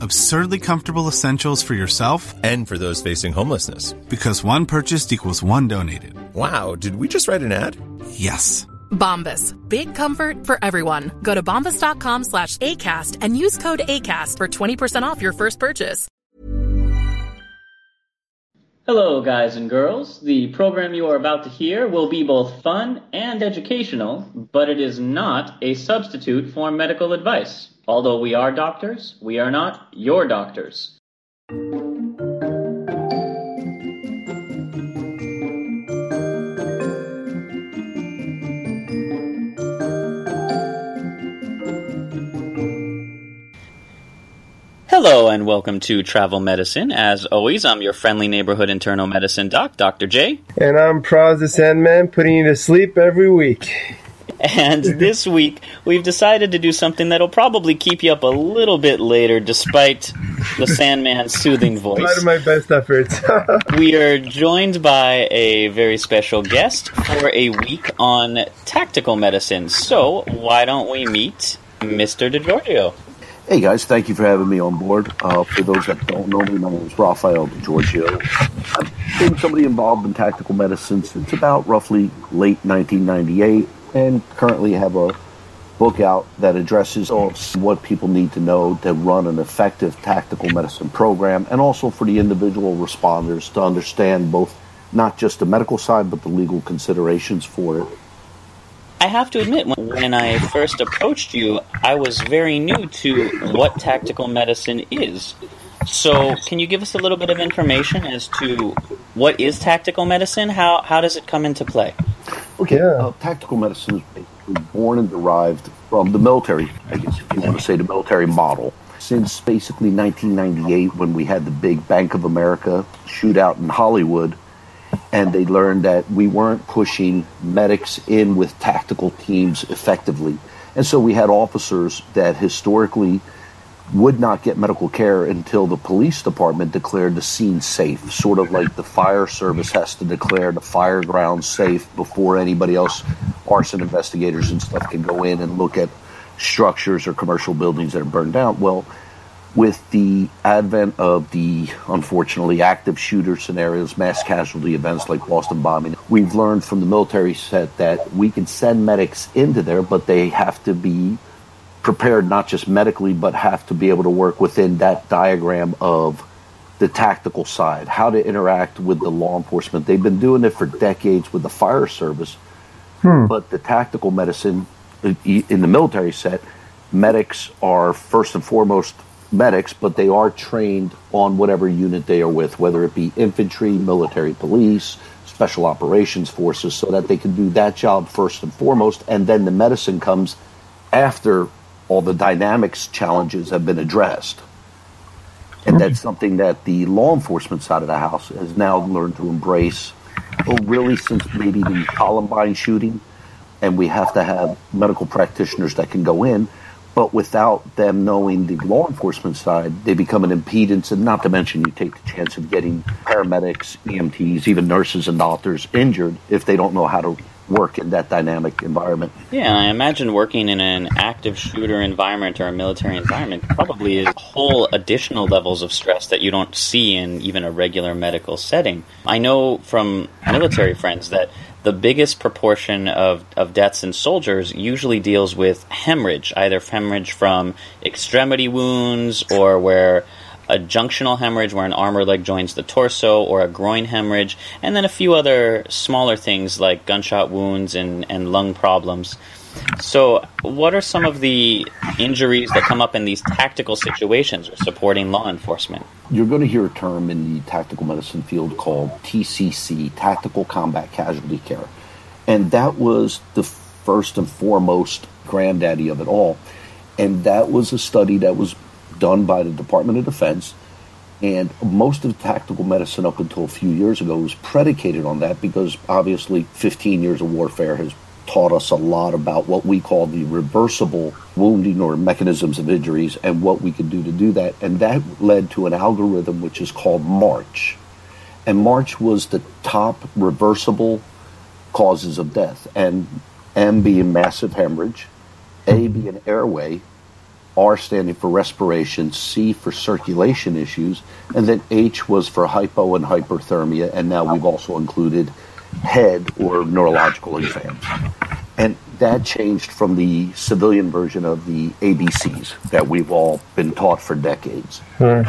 Absurdly comfortable essentials for yourself And for those facing homelessness. because one purchased equals one donated. Wow, did we just write an ad? Yes. Bombas. Big comfort for everyone. Go to bombas.com slash ACAST and use code ACAST for 20% off your first purchase. Hello, guys and girls. The program you are about to hear will be both fun and educational, but it is not a substitute for medical advice. Although we are doctors, we are not your doctors. Hello and welcome to Travel Medicine. As always, I'm your friendly neighborhood internal medicine doc, Dr. J. And I'm Praz the Sandman, putting you to sleep every week. And this week, we've decided to do something that'll probably keep you up a little bit later, despite the Sandman's soothing Part voice. of my best efforts. We are joined by a very special guest for a week on tactical medicine. So, why don't we meet Mr. DeGiorgio? Hey guys, thank you for having me on board. Uh, for those that don't know me, my name is Rafael DiGiorgio. I've been somebody involved in tactical medicine since about roughly late 1998, and currently have a book out that addresses what people need to know to run an effective tactical medicine program, and also for the individual responders to understand both not just the medical side but the legal considerations for it. I have to admit, when I first approached you, I was very new to what tactical medicine is. So, can you give us a little bit of information as to what is tactical medicine? How how does it come into play? Okay, Yeah. uh, tactical medicine is basically born and derived from the military, I guess if you want to say the military model. Since basically 1998, when we had the big Bank of America shootout in Hollywood, and they learned that we weren't pushing medics in with tactical teams effectively. And so we had officers that historically would not get medical care until the police department declared the scene safe, sort of like the fire service has to declare the fire ground safe before anybody else, arson investigators and stuff, can go in and look at structures or commercial buildings that are burned down. Well, with the advent of the unfortunately active shooter scenarios, mass casualty events like Boston bombing, we've learned from the military set that we can send medics into there, but they have to be prepared not just medically, but have to be able to work within that diagram of the tactical side, how to interact with the law enforcement. They've been doing it for decades with the fire service, hmm. but the tactical medicine in the military set, medics are first and foremost medics, but they are trained on whatever unit they are with, whether it be infantry, military police, special operations forces, so that they can do that job first and foremost, and then the medicine comes after all the dynamics challenges have been addressed. And that's something that the law enforcement side of the house has now learned to embrace, well, really since maybe the Columbine shooting. And we have to have medical practitioners that can go in, but without them knowing the law enforcement side, they become an impedance. And not to mention, you take the chance of getting paramedics, EMTs, even nurses and doctors injured if they don't know how to work in that dynamic environment. Yeah, I imagine working in an active shooter environment or a military environment probably is whole additional levels of stress that you don't see in even a regular medical setting. I know from military friends that the biggest proportion of, of deaths in soldiers usually deals with hemorrhage, either hemorrhage from extremity wounds or where a junctional hemorrhage where an arm or leg joins the torso, or a groin hemorrhage, and then a few other smaller things like gunshot wounds and, and lung problems. So, what are some of the injuries that come up in these tactical situations or supporting law enforcement? You're going to hear a term in the tactical medicine field called TCC, Tactical Combat Casualty Care. And that was the first and foremost granddaddy of it all. And that was a study that was done by the Department of Defense. And most of tactical medicine up until a few years ago was predicated on that because obviously 15 years of warfare has taught us a lot about what we call the reversible wounding or mechanisms of injuries and what we can do to do that. And that led to an algorithm which is called MARCH. And MARCH was the top reversible causes of death. And M being massive hemorrhage, A being airway, R standing for respiration, C for circulation issues, and then H was for hypo and hyperthermia, and now we've also included head or neurological exams. And that changed from the civilian version of the ABCs that we've all been taught for decades. Sure.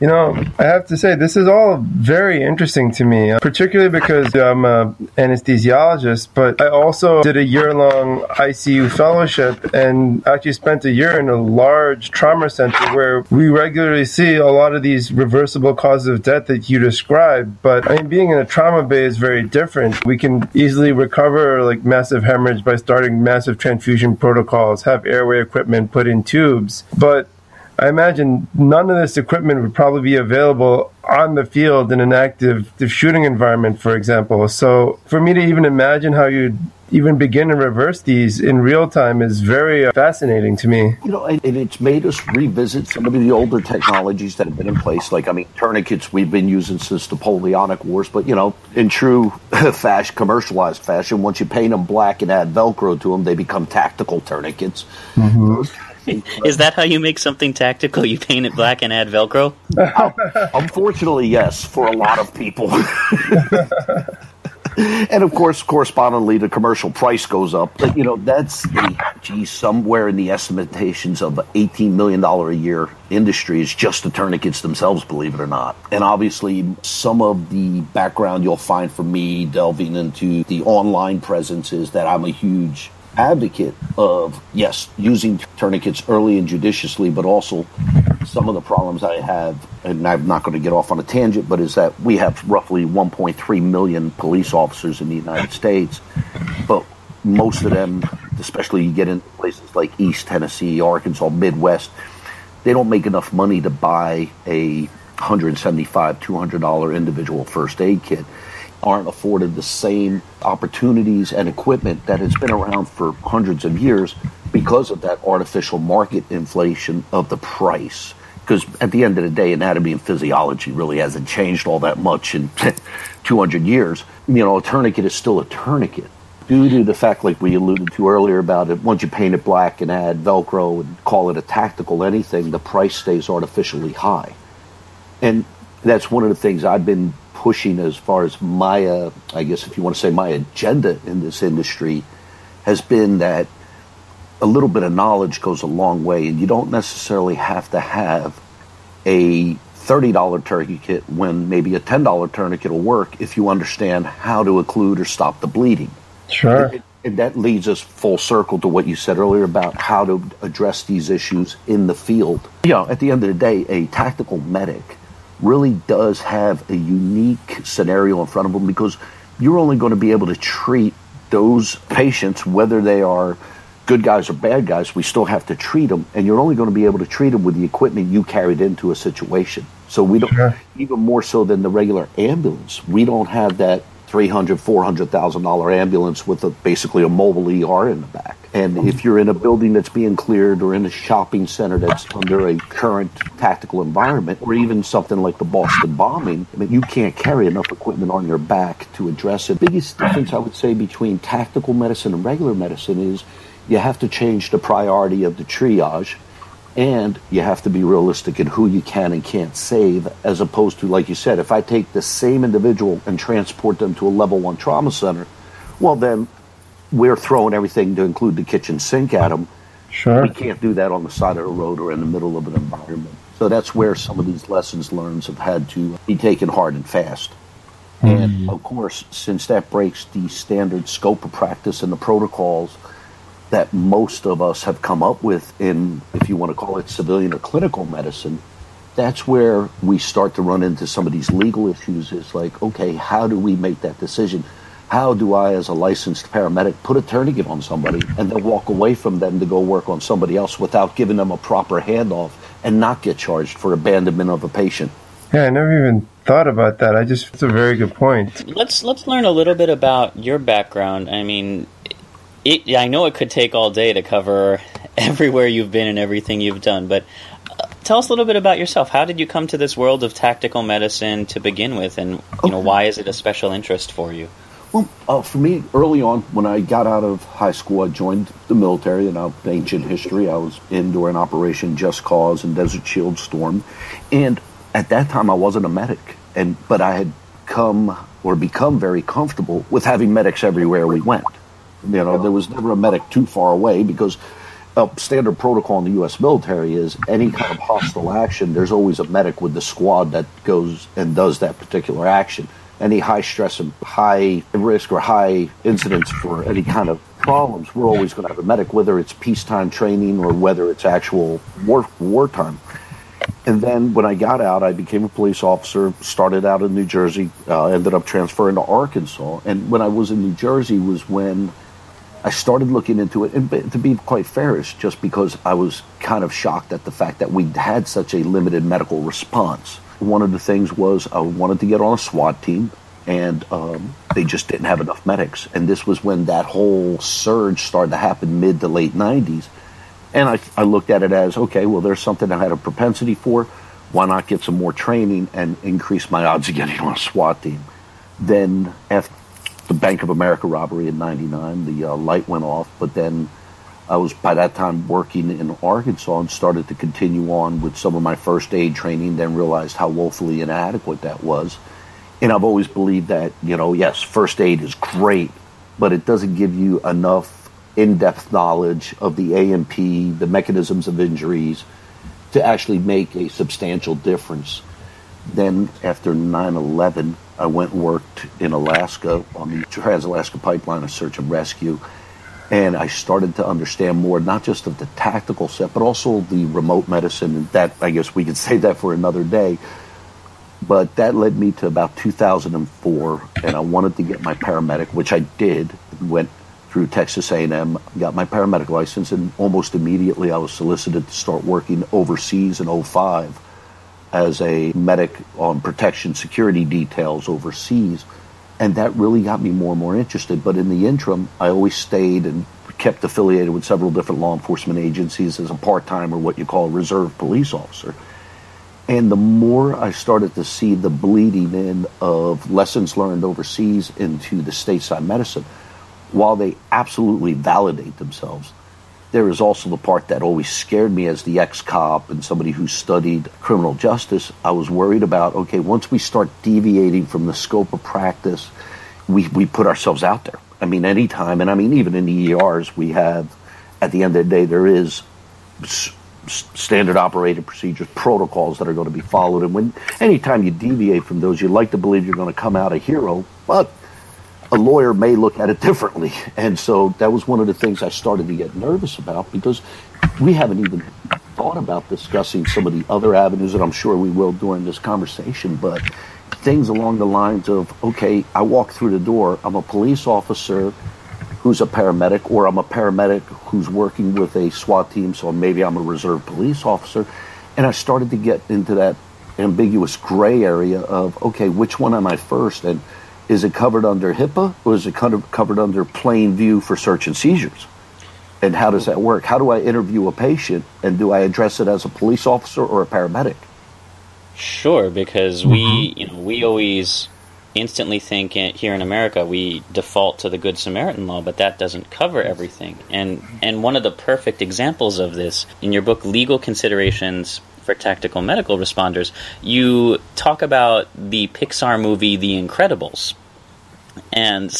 You know, I have to say, this is all very interesting to me, uh, particularly because I'm an anesthesiologist, but I also did a year long ICU fellowship and actually spent a year in a large trauma center where we regularly see a lot of these reversible causes of death that you described. But I mean, being in a trauma bay is very different. We can easily recover like massive hemorrhage by starting massive transfusion protocols, have airway equipment put in tubes. But I imagine none of this equipment would probably be available on the field in an active shooting environment, for example. So for me to even imagine how you'd even begin to reverse these in real time is very uh, fascinating to me. You know, and it's made us revisit some of the older technologies that have been in place. Like, I mean, tourniquets we've been using since the Napoleonic Wars, but, you know, in true fashion, commercialized fashion, once you paint them black and add Velcro to them, they become tactical tourniquets. Mm-hmm. Is that how you make something tactical? You paint it black and add Velcro? Unfortunately, yes, for a lot of people. and of course, correspondingly, the commercial price goes up. But you know, that's a geez, somewhere in the estimations of eighteen million dollar a year industry is just the tourniquets themselves, believe it or not. And obviously, some of the background you'll find for me delving into the online presence is that I'm a huge advocate of yes, using tourniquets early and judiciously, but also some of the problems I have, and I'm not going to get off on a tangent, but is that we have roughly 1.3 million police officers in the United States, but most of them, especially you get in places like East Tennessee, Arkansas, Midwest, they don't make enough money to buy a 175 $200 individual first aid kit aren't afforded the same opportunities and equipment that has been around for hundreds of years because of that artificial market inflation of the price. Because at the end of the day, anatomy and physiology really hasn't changed all that much in 200 years. You know, a tourniquet is still a tourniquet. Due to the fact, like we alluded to earlier about it, once you paint it black and add Velcro and call it a tactical anything, the price stays artificially high. And that's one of the things I've been pushing as far as my, uh, I guess if you want to say my agenda in this industry, has been that a little bit of knowledge goes a long way, and you don't necessarily have to have a $30 tourniquet when maybe a $10 tourniquet will work if you understand how to occlude or stop the bleeding. Sure. And, and that leads us full circle to what you said earlier about how to address these issues in the field. You know, at the end of the day, a tactical medic really does have a unique scenario in front of them because you're only going to be able to treat those patients, whether they are good guys or bad guys, we still have to treat them, and you're only going to be able to treat them with the equipment you carried into a situation. So we don't, sure. even more so than the regular ambulance, we don't have that 300 $400,000 ambulance with a, basically a mobile ER in the back. And if you're in a building that's being cleared or in a shopping center that's under a current tactical environment, or even something like the Boston bombing, I mean, you can't carry enough equipment on your back to address it. The biggest difference I would say between tactical medicine and regular medicine is you have to change the priority of the triage and you have to be realistic in who you can and can't save as opposed to like you said if i take the same individual and transport them to a level one trauma center well then we're throwing everything to include the kitchen sink at them Sure. we can't do that on the side of the road or in the middle of an environment. So that's where some of these lessons learned have had to be taken hard and fast. Hmm. And of course since that breaks the standard scope of practice and the protocols that most of us have come up with in, if you want to call it civilian or clinical medicine, that's where we start to run into some of these legal issues. Is like, okay, how do we make that decision? How do I, as a licensed paramedic, put a tourniquet on somebody and then walk away from them to go work on somebody else without giving them a proper handoff and not get charged for abandonment of a patient? Yeah, I never even thought about that. I just, it's a very good point. Let's let's learn a little bit about your background. I mean, it, I know it could take all day to cover everywhere you've been and everything you've done, but uh, tell us a little bit about yourself. How did you come to this world of tactical medicine to begin with, and you know why is it a special interest for you? Well, uh, for me, early on, when I got out of high school, I joined the military. And uh, ancient history, I was in during Operation Just Cause and Desert Shield Storm, and at that time, I wasn't a medic, and but I had come or become very comfortable with having medics everywhere we went. You know, there was never a medic too far away because a standard protocol in the U.S. military is any kind of hostile action, there's always a medic with the squad that goes and does that particular action. Any high stress and high risk or high incidents for any kind of problems, we're always going to have a medic, whether it's peacetime training or whether it's actual war wartime. And then when I got out, I became a police officer, started out in New Jersey, uh, ended up transferring to Arkansas. And when I was in New Jersey was when I started looking into it, and to be quite fair, just because I was kind of shocked at the fact that we had such a limited medical response. One of the things was I wanted to get on a SWAT team, and um, they just didn't have enough medics. And this was when that whole surge started to happen mid to late 90s. And I, I looked at it as okay, well, there's something I had a propensity for. Why not get some more training and increase my odds of getting on a SWAT team? Then, after the Bank of America robbery in '99, the uh, light went off. But then I was by that time working in Arkansas and started to continue on with some of my first aid training. Then realized how woefully inadequate that was. And I've always believed that you know, yes, first aid is great, but it doesn't give you enough in-depth knowledge of the A&P, the mechanisms of injuries, to actually make a substantial difference. Then after 9/11, I went and worked in Alaska on the Trans-Alaska Pipeline of search and rescue, and I started to understand more, not just of the tactical set, but also the remote medicine. And that, I guess, we could save that for another day. But that led me to about 2004, and I wanted to get my paramedic, which I did. Went through Texas A&M, got my paramedic license, and almost immediately I was solicited to start working overseas in 05 as a medic on protection security details overseas. And that really got me more and more interested. But in the interim, I always stayed and kept affiliated with several different law enforcement agencies as a part time or what you call a reserve police officer. And the more I started to see the bleeding in of lessons learned overseas into the stateside medicine, while they absolutely validate themselves, there is also the part that always scared me as the ex cop and somebody who studied criminal justice. I was worried about okay, once we start deviating from the scope of practice, we, we put ourselves out there. I mean, anytime, and I mean, even in the ERs, we have, at the end of the day, there is s- standard operating procedures, protocols that are going to be followed. And when anytime you deviate from those, you like to believe you're going to come out a hero, but a lawyer may look at it differently. And so that was one of the things I started to get nervous about because we haven't even thought about discussing some of the other avenues that I'm sure we will during this conversation, but things along the lines of, okay, I walk through the door, I'm a police officer who's a paramedic, or I'm a paramedic who's working with a SWAT team, so maybe I'm a reserve police officer. And I started to get into that ambiguous gray area of, okay, which one am I first? And is it covered under HIPAA or is it covered under plain view for search and seizures? And how does that work? How do I interview a patient and do I address it as a police officer or a paramedic? Sure, because we, mm-hmm. you know, we always instantly think here in America we default to the Good Samaritan law, but that doesn't cover everything. And and one of the perfect examples of this in your book, Legal Considerations for Tactical Medical Responders, you talk about the Pixar movie The Incredibles. And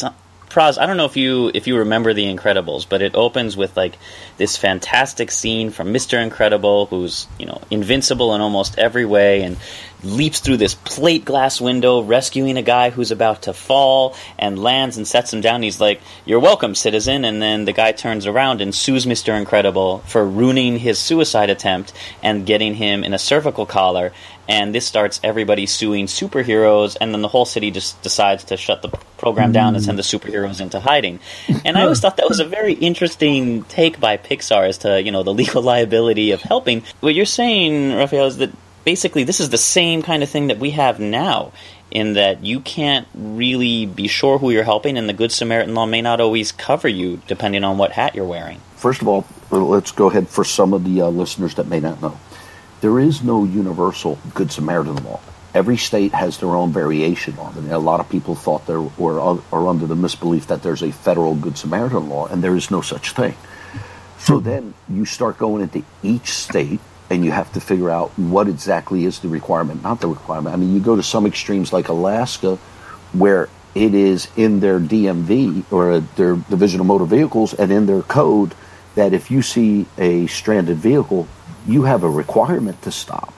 Praz, I don't know if you if you remember The Incredibles, but it opens with like this fantastic scene from Mr. Incredible, who's you know invincible in almost every way, and leaps through this plate glass window, rescuing a guy who's about to fall, and lands and sets him down. He's like, "You're welcome, citizen." And then the guy turns around and sues Mr. Incredible for ruining his suicide attempt and getting him in a cervical collar. And this starts everybody suing superheroes, and then the whole city just decides to shut the program down and send the superheroes into hiding. And I always thought that was a very interesting take by Pixar as to you know the legal liability of helping. What you're saying, Raphael, is that basically this is the same kind of thing that we have now in that you can't really be sure who you're helping and the good samaritan law may not always cover you depending on what hat you're wearing. First of all let's go ahead for some of the uh, listeners that may not know. There is no universal good samaritan law. Every state has their own variation on it a lot of people thought there were are under the misbelief that there's a federal good samaritan law and there is no such thing. So then you start going into each state and you have to figure out what exactly is the requirement, not the requirement. I mean, you go to some extremes like Alaska, where it is in their DMV or their Division of Motor Vehicles and in their code that if you see a stranded vehicle, you have a requirement to stop.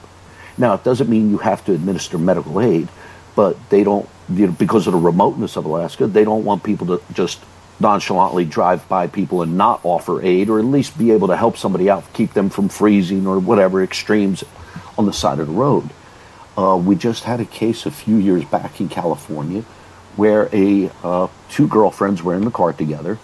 Now, it doesn't mean you have to administer medical aid, but they don't, you know, because of the remoteness of Alaska, they don't want people to just nonchalantly drive by people and not offer aid, or at least be able to help somebody out, keep them from freezing or whatever extremes on the side of the road. Uh, we just had a case a few years back in California where a uh, two girlfriends were in the car together.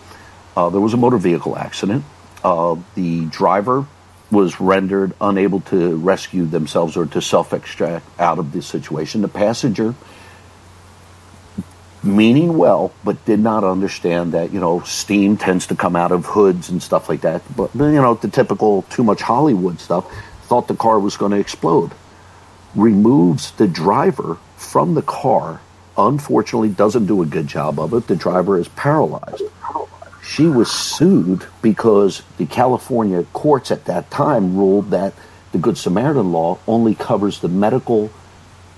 Uh, there was a motor vehicle accident. Uh, the driver was rendered unable to rescue themselves or to self extract out of the situation. The passenger meaning well, but did not understand that, you know, steam tends to come out of hoods and stuff like that. But, you know, the typical too much Hollywood stuff, thought the car was going to explode. Removes the driver from the car, unfortunately, doesn't do a good job of it. The driver is paralyzed. She was sued because the California courts at that time ruled that the Good Samaritan law only covers the medical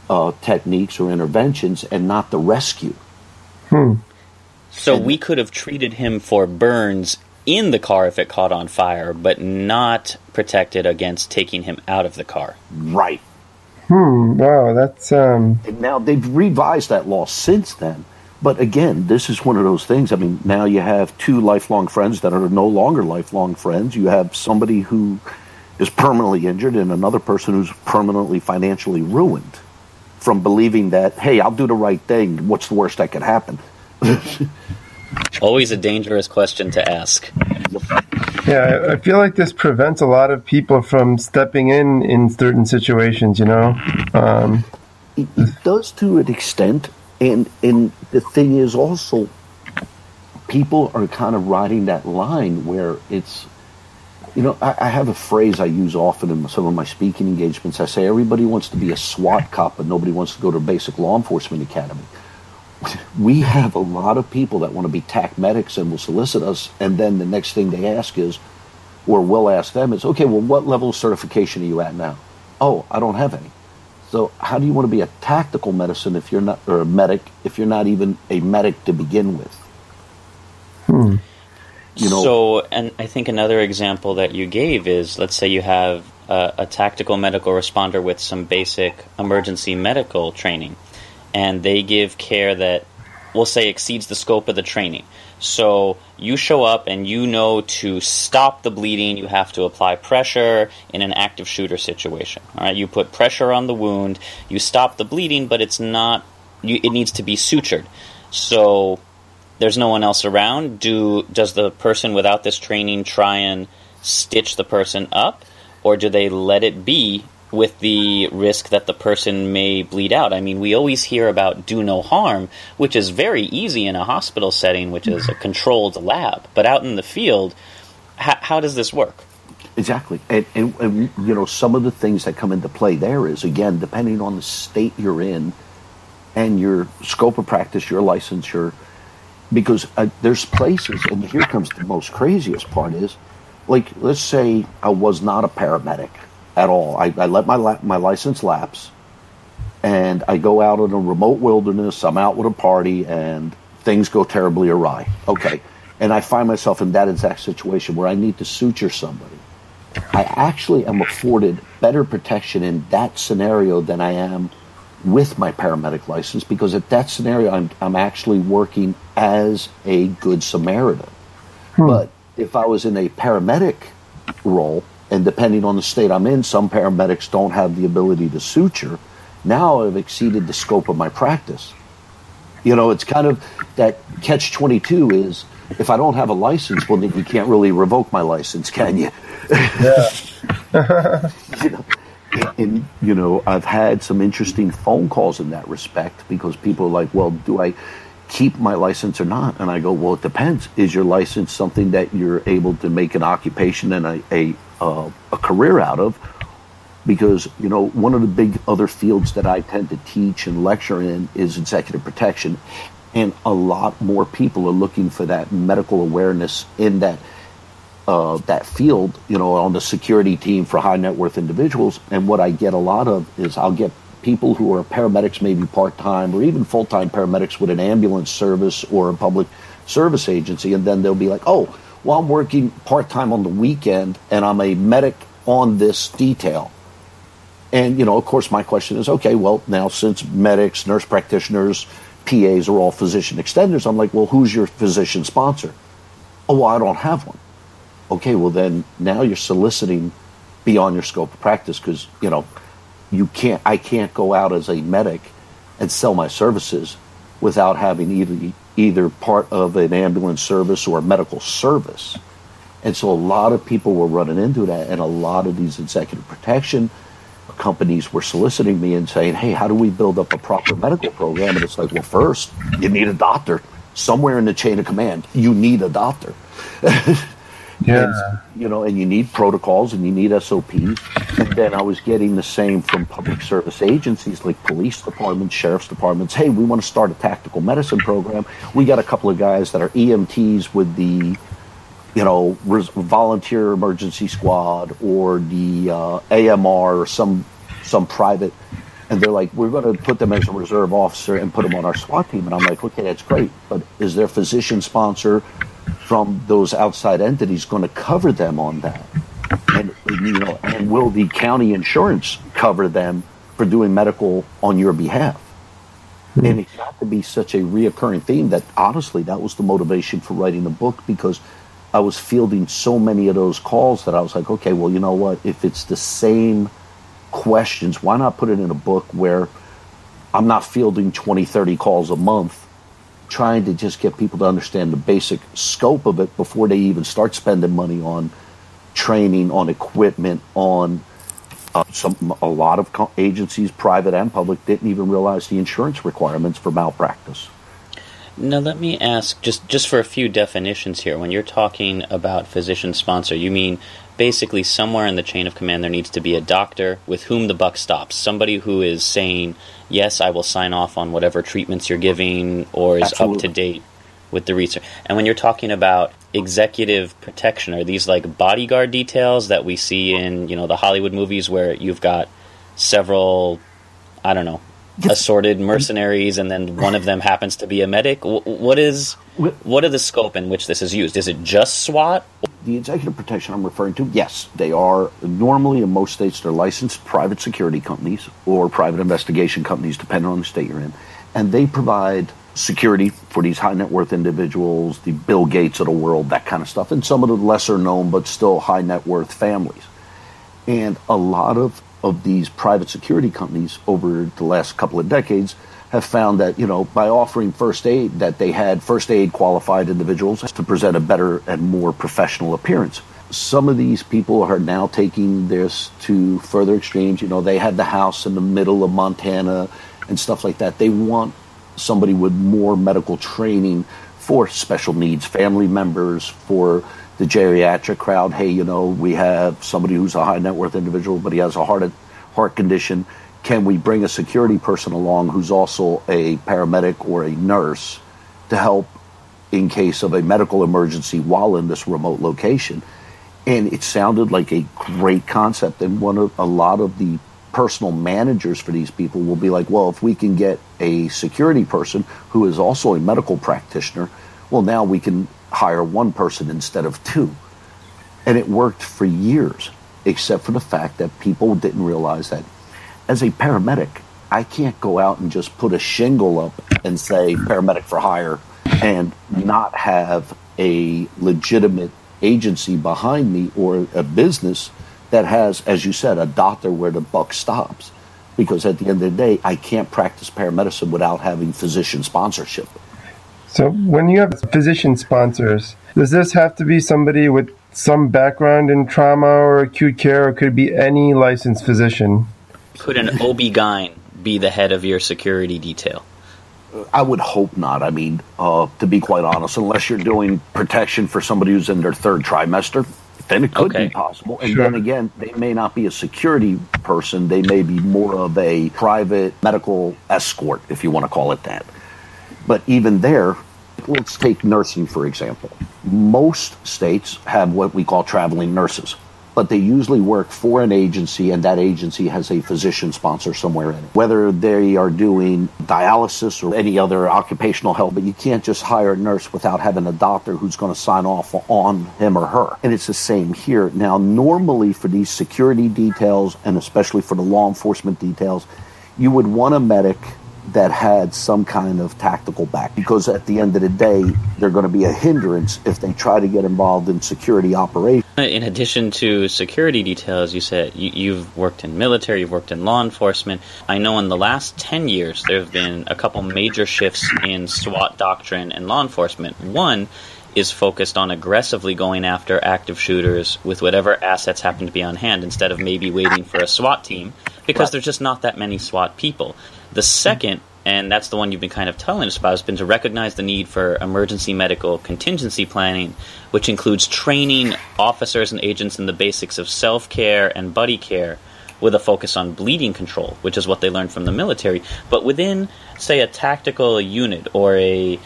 uh, techniques or interventions and not the rescue. Hmm. So and, we could have treated him for burns in the car if it caught on fire, but not protected against taking him out of the car. Right. Hmm. Wow. That's um. And now they've revised that law since then. But again, this is one of those things. I mean, now you have two lifelong friends that are no longer lifelong friends. You have somebody who is permanently injured and another person who's permanently financially ruined from believing that, hey, I'll do the right thing. What's the worst that could happen? Always a dangerous question to ask. Yeah, I feel like this prevents a lot of people from stepping in in certain situations. You know, um, it, it does to an extent, and and the thing is also, people are kind of riding that line where it's you know, I, I, have a phrase I use often in some of my speaking engagements. I say everybody wants to be a SWAT cop, but nobody wants to go to a basic law enforcement academy. We have a lot of people that want to be TAC medics and will solicit us, and then the next thing they ask is, or we'll ask them is, okay, well, what level of certification are you at now? Oh, I don't have any. So how do you want to be a tactical medicine if you're not, or a medic if you're not even a medic to begin with? Hmm. You know, so, and I think another example that you gave is, let's say you have a, a tactical medical responder with some basic emergency medical training, and they give care that we'll say exceeds the scope of the training. So you show up and you know to stop the bleeding, you have to apply pressure in an active shooter situation. All right, you put pressure on the wound, you stop the bleeding, but it's not. You, it needs to be sutured. So there's no one else around, do does the person without this training try and stitch the person up, or do they let it be with the risk that the person may bleed out. I mean, we always hear about do no harm, which is very easy in a hospital setting, which is a controlled lab. But out in the field, how, how does this work? Exactly. And, and, and, you know, some of the things that come into play there is, again, depending on the state you're in and your scope of practice, your licensure, because uh, there's places, and here comes the most craziest part is, like, let's say I was not a paramedic at all. I, I let my la- my license lapse, and I go out in a remote wilderness. I'm out with a party, and things go terribly awry. Okay, and I find myself in that exact situation where I need to suture somebody. I actually am afforded better protection in that scenario than I am with my paramedic license because at that scenario I'm I'm actually working as a good Samaritan. Hmm. But if I was in a paramedic role, and depending on the state I'm in, some paramedics don't have the ability to suture. Now I've exceeded the scope of my practice. You know, it's kind of that catch 22 is if I don't have a license, well, then you can't really revoke my license, can you? Yeah. you know, and, you know, I've had some interesting phone calls in that respect because people are like, well, do I keep my license or not? And I go, well, it depends. Is your license something that you're able to make an occupation and a, a, uh, a career out of? Because, you know, one of the big other fields that I tend to teach and lecture in is executive protection. And a lot more people are looking for that medical awareness in that uh, that field, you know, on the security team for high net worth individuals. And what I get a lot of is I'll get people who are paramedics, maybe part time or even full time paramedics with an ambulance service or a public service agency, and then they'll be like, "Oh, well, I'm working part time on the weekend, and I'm a medic on this detail." And you know, of course, my question is, okay, well, now since medics, nurse practitioners, PAs are all physician extenders, I'm like, well, who's your physician sponsor? Oh, well, I don't have one. Okay, well, then now you're soliciting beyond your scope of practice because you know you can't I can't go out as a medic and sell my services without having either either part of an ambulance service or a medical service. And so a lot of people were running into that and a lot of these executive protection companies were soliciting me and saying, "Hey, how do we build up a proper medical program?" And it's like, "Well, first, you need a doctor. Somewhere in the chain of command, you need a doctor." Yeah. And, you know, and you need protocols and you need SOPs. And then I was getting the same from public service agencies like police departments, sheriff's departments. Hey, we want to start a tactical medicine program. We got a couple of guys that are EMTs with the, you know, res- volunteer emergency squad or the uh, AMR or some some private and they're like, we're going to put them as a reserve officer and put them on our SWAT team. And I'm like, okay, that's great, but is their physician sponsor from those outside entities going to cover them on that? And you know, and will the county insurance cover them for doing medical on your behalf? Mm-hmm. And it's got to be such a reoccurring theme that honestly, that was the motivation for writing the book because I was fielding so many of those calls that I was like, okay, well, you know what? If it's the same questions, why not put it in a book where I'm not fielding 20, 30 calls a month trying to just get people to understand the basic scope of it before they even start spending money on training, on equipment, on uh, some a lot of co- agencies, private and public, didn't even realize the insurance requirements for malpractice. Now let me ask just just for a few definitions here. When you're talking about physician sponsor, you mean basically somewhere in the chain of command there needs to be a doctor with whom the buck stops. Somebody who is saying, "Yes, I will sign off on whatever treatments you're giving," or is Absolutely. up to date with the research. And when you're talking about executive protection, are these like bodyguard details that we see in you know the Hollywood movies where you've got several, I don't know, assorted mercenaries, and then one of them happens to be a medic. What is what are the scope in which this is used? Is it just SWAT? The executive protection I'm referring to, yes, they are normally in most states they're licensed private security companies or private investigation companies, depending on the state you're in, and they provide security for these high net worth individuals, the Bill Gates of the world, that kind of stuff, and some of the lesser known but still high net worth families. And a lot of of these private security companies over the last couple of decades have found that you know by offering first aid that they had first aid qualified individuals to present a better and more professional appearance some of these people are now taking this to further extremes. You know, they had the house in the middle of Montana and stuff like that. They want somebody with more medical training for special needs family members, for the geriatric crowd. Hey, you know, we have somebody who's a high net worth individual, but he has a heart heart condition. Can we bring a security person along who's also a paramedic or a nurse to help in case of a medical emergency while in this remote location? And it sounded like a great concept. And one of a lot of the personal managers for these people will be like, well, if we can get a security person who is also a medical practitioner, well, now we can hire one person instead of two. And it worked for years, except for the fact that people didn't realize that as a paramedic, I can't go out and just put a shingle up and say paramedic for hire and not have a legitimate agency behind me or a business that has, as you said, a doctor where the buck stops. Because at the end of the day, I can't practice paramedicine without having physician sponsorship. So, when you have physician sponsors, does this have to be somebody with some background in trauma or acute care, or could it be any licensed physician? Could an OB-GYN be the head of your security detail? I would hope not. I mean, uh, to be quite honest, unless you're doing protection for somebody who's in their third trimester, then it could Okay. be possible. And Sure. then again, they may not be a security person. They may be more of a private medical escort, if you want to call it that. But even there, let's take nursing, for example. Most states have what we call traveling nurses, but they usually work for an agency, and that agency has a physician sponsor somewhere in it. Whether they are doing dialysis or any other occupational health, but you can't just hire a nurse without having a doctor who's going to sign off on him or her. And it's the same here. Now, normally for these security details, and especially for the law enforcement details, you would want a medic that had some kind of tactical back because at the end of the day they're going to be a hindrance if they try to get involved in security operations In addition to security details, you said you, you've worked in military, you've worked in law enforcement. I know in the last 10 years there have been a couple major shifts in SWAT doctrine and law enforcement. One is focused on aggressively going after active shooters with whatever assets happen to be on hand instead of maybe waiting for a SWAT team because there's just not that many SWAT people. The second and that's the one you've been kind of telling us about, has been to recognize the need for emergency medical contingency planning, which includes training officers and agents in the basics of self care and buddy care with a focus on bleeding control, which is what they learned from the military. But within, say, a tactical unit or a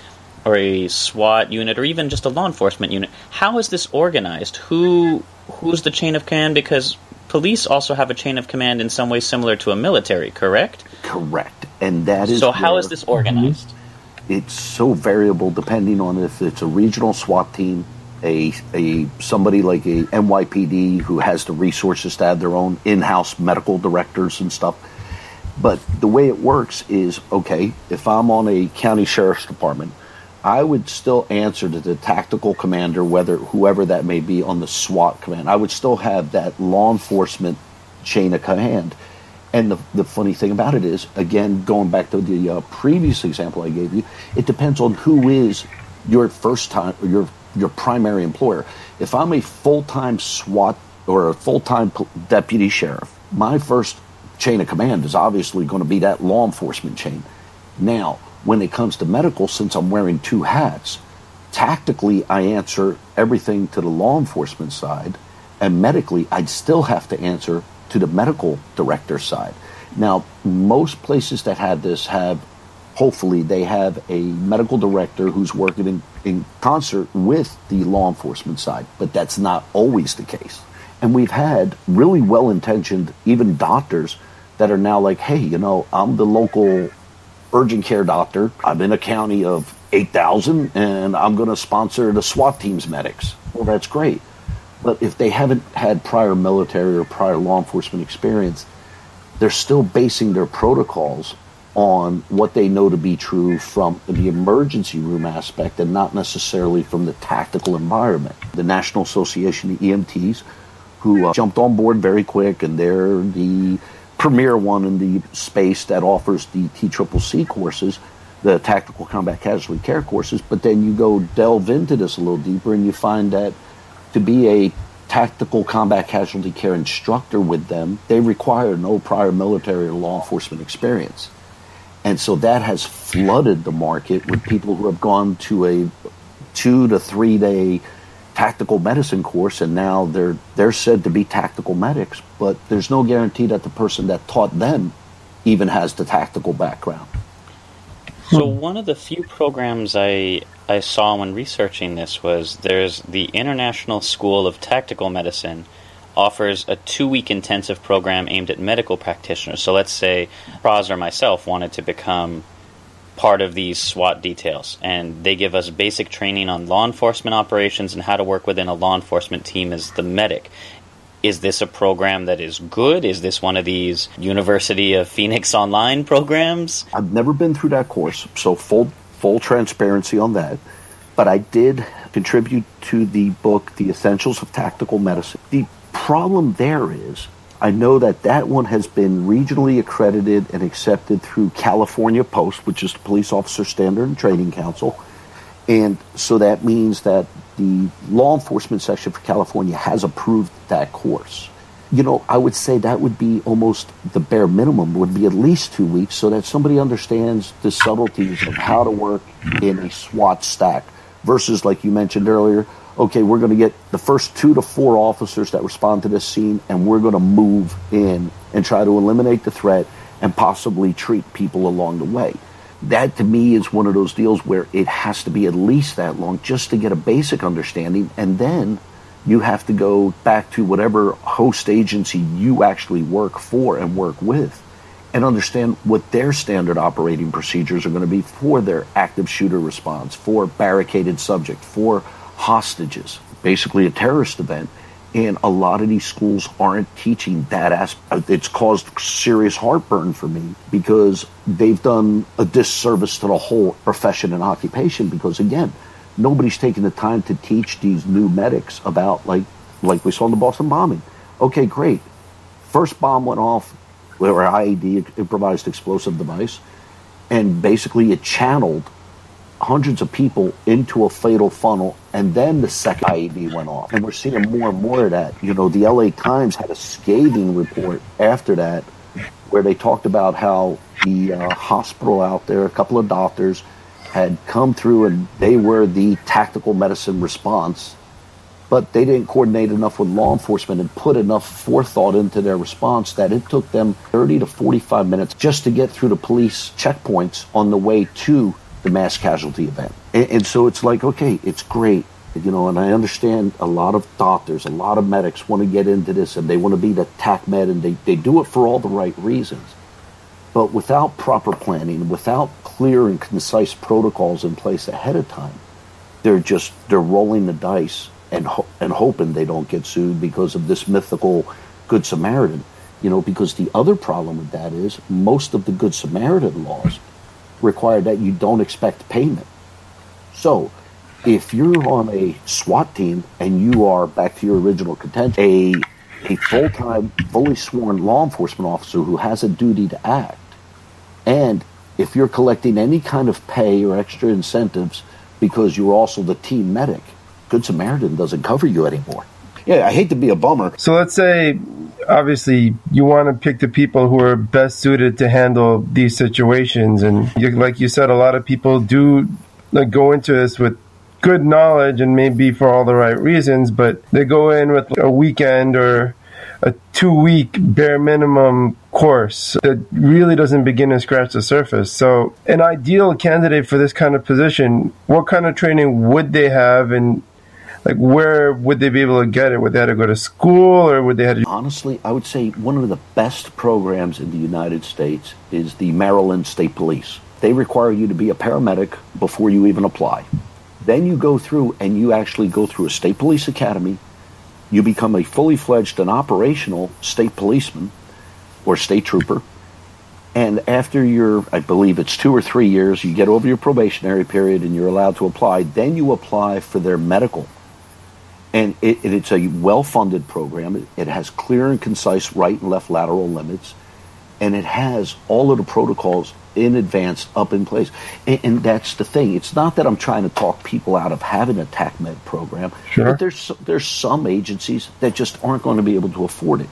or a SWAT unit or even just a law enforcement unit, how is this organized? Who who's the chain of command? Because police also have a chain of command in some way similar to a military, correct? correct and that is So How is this organized? Mhm. it's so variable depending on if it's a regional SWAT team a, a somebody like a NYPD who has the resources to have their own in-house medical directors and stuff but the way it works is okay if i'm on a county sheriff's department i would still answer to the tactical commander whether whoever that may be on the swat command. I would still have that law enforcement chain of command. And the, the funny thing about it is again going back to the uh, previous example i gave you it depends on who is your first time your your primary employer. If i'm a full-time swat or a full-time pol- deputy sheriff my first chain of command is obviously going to be that law enforcement chain. Now, when it comes to medical, since I'm wearing two hats, tactically I answer everything to the law enforcement side, and medically I'd still have to answer to the medical director side. Now, most places that have this have hopefully they have a medical director who's working in, in concert with the law enforcement side, but that's not always the case. And we've had really well intentioned, even doctors that are now like, hey, you know, I'm the local urgent care doctor. I'm in a county of 8,000 and I'm going to sponsor the SWAT team's medics. Well, that's great. But if they haven't had prior military or prior law enforcement experience, they're still basing their protocols on what they know to be true from the emergency room aspect and not necessarily from the tactical environment. The National Association of EMTs, who uh, jumped on board very quick, and they're the premier one in the space that offers the TCCC courses, the Tactical Combat Casualty Care courses. But then you go delve into this a little deeper, and you find that to be a tactical combat casualty care instructor with them, they require no prior military or law enforcement experience. And so that has flooded the market with people who have gone to a two to three day tactical medicine course and now they're they're said to be tactical medics, but there's no guarantee that the person that taught them even has the tactical background. So one of the few programs I I saw when researching this was there's the International School of Tactical Medicine offers a two week intensive program aimed at medical practitioners. So let's say Praz or myself wanted to become part of these SWAT details, and they give us basic training on law enforcement operations and how to work within a law enforcement team as the medic. Is this a program that is good? Is this one of these University of Phoenix online programs? I've never been through that course, so full full transparency on that. But I did contribute to the book The Essentials of Tactical Medicine. The problem there is I know that that one has been regionally accredited and accepted through California Post, which is the Police Officer Standard and Training Council. And so that means that the law enforcement section for California has approved that course. You know, I would say that would be almost the bare minimum, would be at least two weeks, so that somebody understands the subtleties of how to work in a SWAT stack versus, like you mentioned earlier, okay, we're going to get the first two to four officers that respond to this scene, and we're going to move in and try to eliminate the threat and possibly treat people along the way. That to me is one of those deals where it has to be at least that long just to get a basic understanding, and then you have to go back to whatever host agency you actually work for and work with and understand what their standard operating procedures are going to be for their active shooter response, for barricaded subject, for hostages, basically a terrorist event. And a lot of these schools aren't teaching that aspect. It's caused serious heartburn for me because they've done a disservice to the whole profession and occupation. Because again, nobody's taking the time to teach these new medics about like like we saw in the Boston bombing. Okay, great. First bomb went off, where IED improvised explosive device, and basically it channeled hundreds of people into a fatal funnel, and then the second IED went off. And we're seeing more and more of that. You know, the LA Times had a scathing report after that where they talked about how the uh, hospital out there, a couple of doctors, had come through and they were the tactical medicine response, but they didn't coordinate enough with law enforcement and put enough forethought into their response that it took them 30 to 45 minutes just to get through the police checkpoints on the way to the mass casualty event. And, and, so it's like, okay, it's great, you know, and I understand a lot of doctors, a lot of medics want to get into this and they want to be the TAC med and they, they do it for all the right reasons. But without proper planning, without clear and concise protocols in place ahead of time, they're just, they're rolling the dice and, ho- and hoping they don't get sued because of this mythical Good Samaritan. You know, because the other problem with that is most of the Good Samaritan laws require that you don't expect payment. So, if you're on a SWAT team and you are back to your original contention, a a full time, fully sworn law enforcement officer who has a duty to act, and if you're collecting any kind of pay or extra incentives because you're also the team medic, Good Samaritan doesn't cover you anymore. Yeah, I hate to be a bummer. So let's say obviously you want to pick the people who are best suited to handle these situations and you, like you said a lot of people do like, go into this with good knowledge and maybe for all the right reasons but they go in with a weekend or a two week bare minimum course that really doesn't begin to scratch the surface. So, an ideal candidate for this kind of position, what kind of training would they have and like where would they be able to get it? Would they have to go to school or would they have to? Honestly, I would say one of the best programs in the United States is the Maryland State Police. They require you to be a paramedic before you even apply. Then you go through and you actually go through a state police academy. You become a fully fledged and operational state policeman or state trooper. And after your, I believe it's two or three years, you get over your probationary period and you're allowed to apply. Then you apply for their medical and it, it's a well-funded program. It, has clear and concise right and left lateral limits, and it has all of the protocols in advance up in place. And, and, that's the thing. It's not that I'm trying to talk people out of having a TACMED program, sure. but there's there's some agencies that just aren't going to be able to afford it.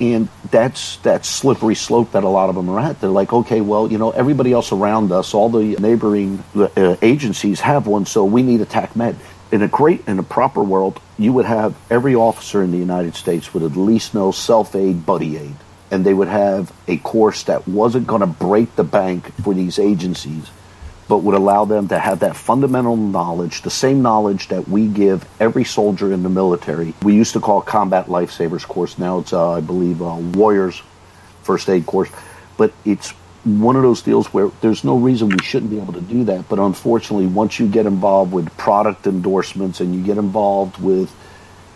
And that's that slippery slope that a lot of them are at. They're like, okay, well, you know, everybody else around us, all the neighboring uh, agencies have one, so we need a TACMED. In a great, in a proper world, you would have every officer in the United States would at least know self aid, buddy aid and they would have a course that wasn't going to break the bank for these agencies, but would allow them to have that fundamental knowledge, the same knowledge that we give every soldier in the military. We used to call Combat Lifesavers course. Now it's, uh, I believe, uh, Warriors First Aid course. But it's one of those deals where there's no reason we shouldn't be able to do that. But unfortunately, once you get involved with product endorsements and you get involved with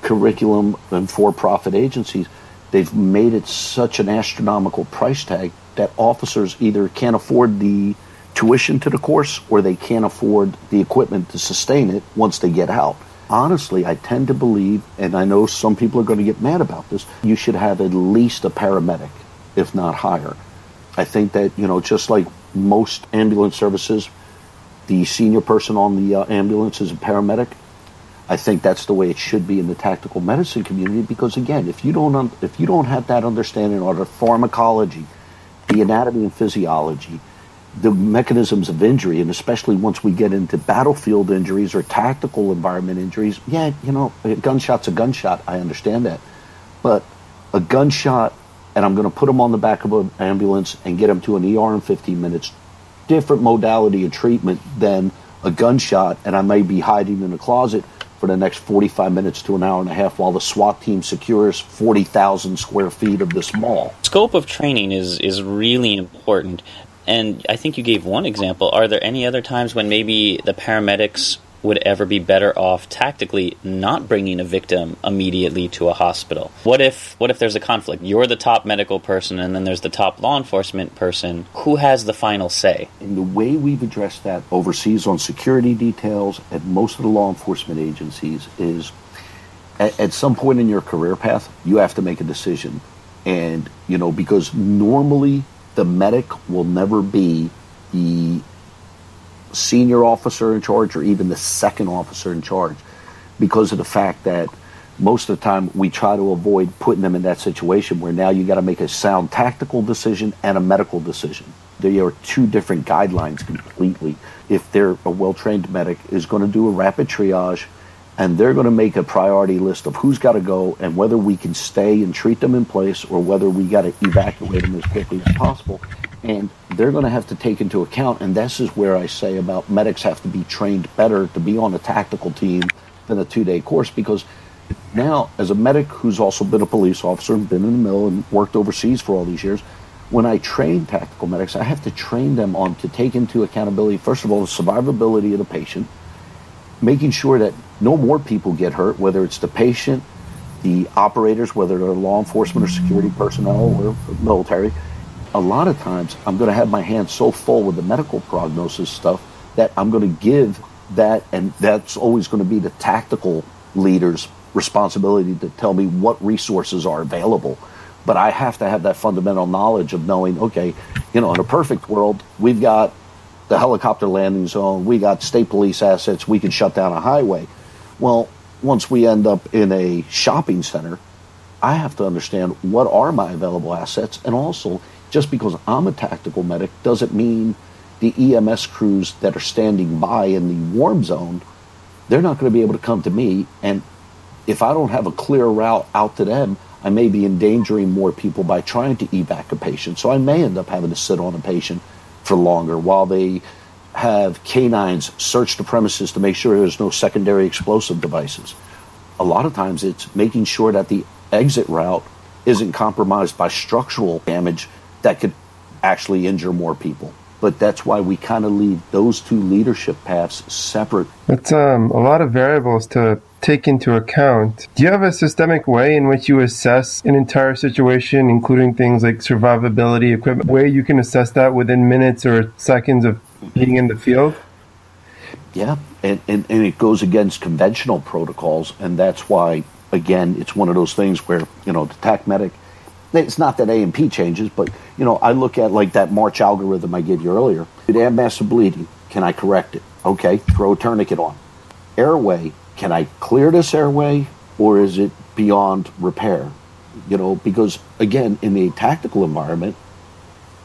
curriculum and for-profit agencies – They've made it such an astronomical price tag that officers either can't afford the tuition to the course or they can't afford the equipment to sustain it once they get out. Honestly, I tend to believe, and I know some people are going to get mad about this, you should have at least a paramedic, if not higher. I think that, you know, just like most ambulance services, the senior person on the uh, ambulance is a paramedic. I think that's the way it should be in the tactical medicine community because again, if you don't un- if you don't have that understanding of the pharmacology, the anatomy and physiology, the mechanisms of injury, and especially once we get into battlefield injuries or tactical environment injuries, yeah, you know, a gunshot's a gunshot. I understand that, but a gunshot, and I'm going to put them on the back of an ambulance and get them to an ER in 15 minutes. Different modality of treatment than a gunshot, and I may be hiding in a closet for the next 45 minutes to an hour and a half while the SWAT team secures 40,000 square feet of this mall. Scope of training is, is really important. And I think you gave one example. Are there any other times when maybe the paramedics would ever be better off tactically not bringing a victim immediately to a hospital? What if what if there's a conflict? You're the top medical person and then there's the top law enforcement person. Who has the final say? And the way we've addressed that overseas on security details at most of the law enforcement agencies is at, at some point in your career path, you have to make a decision. And, you know, because normally the medic will never be the senior officer in charge or even the second officer in charge because of the fact that most of the time we try to avoid putting them in that situation where now you got to make a sound tactical decision and a medical decision. There are two different guidelines completely. If they're a well trained medic is going to do a rapid triage and they're going to make a priority list of who's got to go and whether we can stay and treat them in place or whether we got to evacuate them as quickly as possible and they're going to have to take into account, and this is where I say about medics have to be trained better to be on a tactical team than a two day course because now, as a medic who's also been a police officer and been in the mill and worked overseas for all these years, when I train tactical medics, I have to train them on to take into accountability, first of all, the survivability of the patient, making sure that no more people get hurt, whether it's the patient, the operators, whether they're law enforcement or security personnel or military, a lot of times I'm going to have my hands so full with the medical prognosis stuff that I'm going to give that, and that's always going to be the tactical leader's responsibility to tell me what resources are available. But I have to have that fundamental knowledge of knowing, okay, you know, in a perfect world, we've got the helicopter landing zone, we got state police assets, we can shut down a highway. Well, once we end up in a shopping center, I have to understand what are my available assets and also just because I'm a tactical medic doesn't mean the EMS crews that are standing by in the warm zone, they're not going to be able to come to me. And if I don't have a clear route out to them, I may be endangering more people by trying to evac a patient. So I may end up having to sit on a patient for longer while they have canines search the premises to make sure there's no secondary explosive devices. A lot of times it's making sure that the exit route isn't compromised by structural damage that could actually injure more people. But that's why we kind of leave those two leadership paths separate. It's um, a lot of variables to take into account. Do you have a systemic way in which you assess an entire situation, including things like survivability, equipment, where you can assess that within minutes or seconds of being in the field? Yeah, and, and, and it goes against conventional protocols, and that's why, again, it's one of those things where, you know, the TAC medic It's not that A&P changes, but you know, I look at like that MARCH algorithm I gave you earlier. Did massive bleeding? Can I correct it? Okay, throw a tourniquet on. Airway, can I clear this airway or is it beyond repair? You know, because again, in the tactical environment,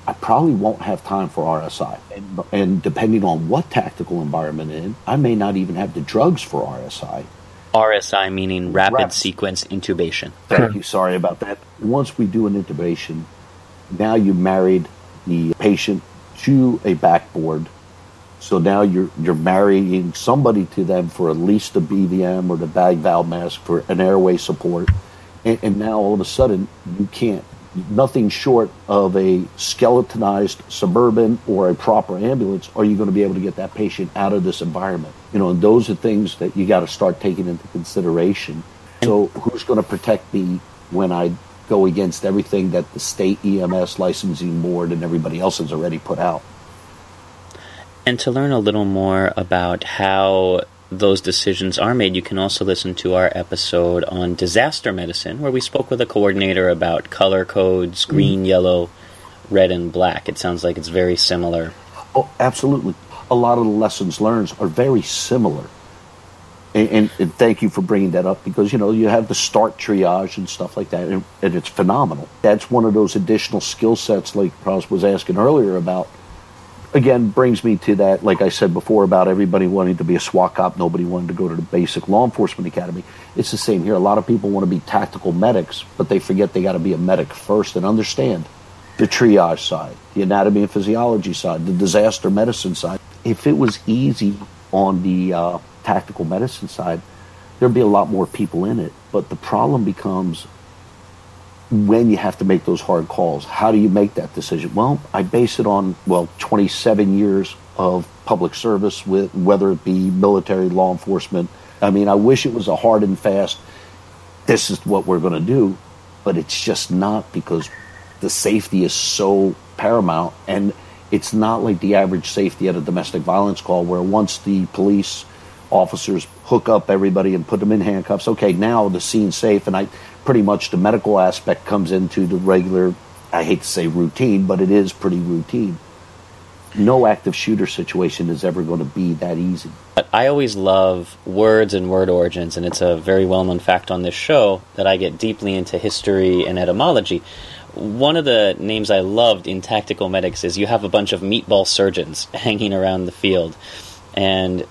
I probably won't have time for RSI. And, and depending on what tactical environment in, I may not even have the drugs for RSI. RSI meaning rapid sequence intubation. Thank you. Sorry about that. Once we do an intubation, now you married the patient to a backboard. So now you're you're marrying somebody to them for at least a BVM or the bag valve mask for an airway support, and, and now all of a sudden you can't nothing short of a skeletonized suburban or a proper ambulance are you going to be able to get that patient out of this environment? You know and those are things that you got to start taking into consideration. So who's going to protect me when i go against everything that the state ems licensing board and everybody else has already put out? And to learn a little more about how those decisions are made, you can also listen to our episode on disaster medicine, where we spoke with a coordinator about color codes green, mm. yellow, red, and black. It sounds like it's very similar. Oh, absolutely. A lot of the lessons learned are very similar. And, and, and, thank you for bringing that up because you know you have the start triage and stuff like that, and, and it's phenomenal. That's one of those additional skill sets, like Pross was asking earlier about again brings me to that like i said before about everybody wanting to be a swat cop nobody wanted to go to the basic law enforcement academy. It's the same here. A lot of people want to be tactical medics but they forget they got to be a medic first and understand the triage side the anatomy and physiology side the disaster medicine side. If it was easy on the uh, tactical medicine side there'd be a lot more people in it but the problem becomes when you have to make those hard calls. How do you make that decision? Well, I base it on, well, 27 years of public service with whether it be military, law enforcement. I mean, I wish it was a hard and fast, this is what we're going to do, but it's just not because the safety is so paramount and it's not like the average safety at a domestic violence call where once the police officers hook up everybody and put them in handcuffs, okay, now the scene's safe and I pretty much the medical aspect comes into the regular, I hate to say routine, but it is pretty routine. No active shooter situation is ever going to be that easy. But I always love words and word origins, and it's a very well known fact on this show that I get deeply into history and etymology. One of the names I loved in Tactical Medics is you have a bunch of meatball surgeons hanging around the field. And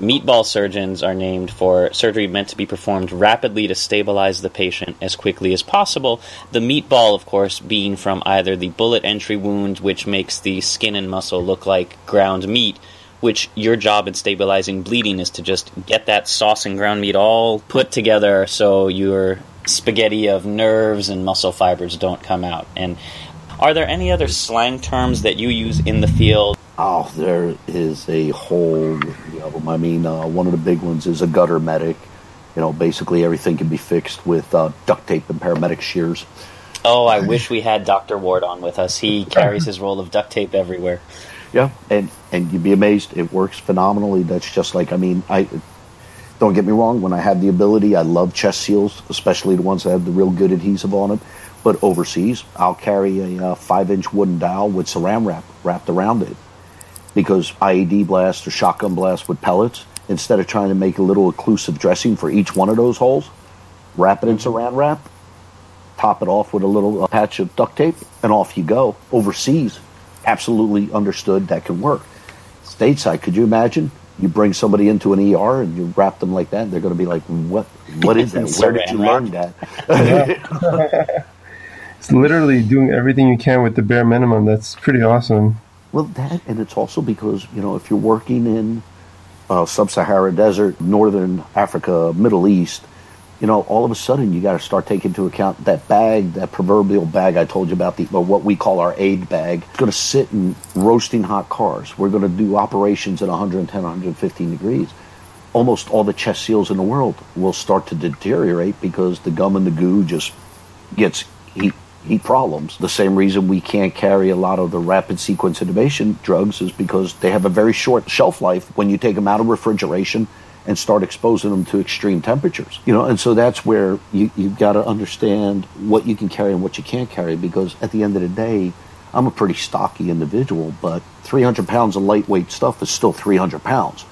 Meatball surgeons are named for surgery meant to be performed rapidly to stabilize the patient as quickly as possible. The meatball, of course, being from either the bullet entry wound, which makes the skin and muscle look like ground meat, which your job in stabilizing bleeding is to just get that sauce and ground meat all put together so your spaghetti of nerves and muscle fibers don't come out. And are there any other slang terms that you use in the field Oh, there is a whole of them. I mean, uh, one of the big ones is a gutter medic. You know, basically everything can be fixed with uh, duct tape and paramedic shears. Oh, I wish we had Dr. Ward on with us. He carries his roll of duct tape everywhere. Yeah, and and you'd be amazed. It works phenomenally. That's just like I mean, I don't get me wrong. When I have the ability, I love chest seals, especially the ones that have the real good adhesive on them. But overseas, I'll carry a uh, five-inch wooden dowel with saran wrap wrapped around it because IED blast or shotgun blast with pellets, instead of trying to make a little occlusive dressing for each one of those holes, wrap it in saran wrap, top it off with a little patch of duct tape, and off you go. Overseas, absolutely understood that can work. Stateside, could you imagine? You bring somebody into an ER and you wrap them like that, and they're going to be like, "What? What is that? Where did you learn that?" it's literally doing everything you can with the bare minimum. That's pretty awesome. Well, that, and it's also because, you know, if you're working in uh, sub Sahara desert, northern Africa, Middle East, you know, all of a sudden you got to start taking into account that bag, that proverbial bag I told you about, the or what we call our aid bag. It's going to sit in roasting hot cars. We're going to do operations at 110, 115 degrees. Almost all the chest seals in the world will start to deteriorate because the gum and the goo just gets heat problems. The same reason we can't carry a lot of the rapid sequence intubation drugs is because they have a very short shelf life when you take them out of refrigeration and start exposing them to extreme temperatures. You know, and so that's where you, you've got to understand what you can carry and what you can't carry because at the end of the day, I'm a pretty stocky individual, but 300 pounds of lightweight stuff is still 300 pounds.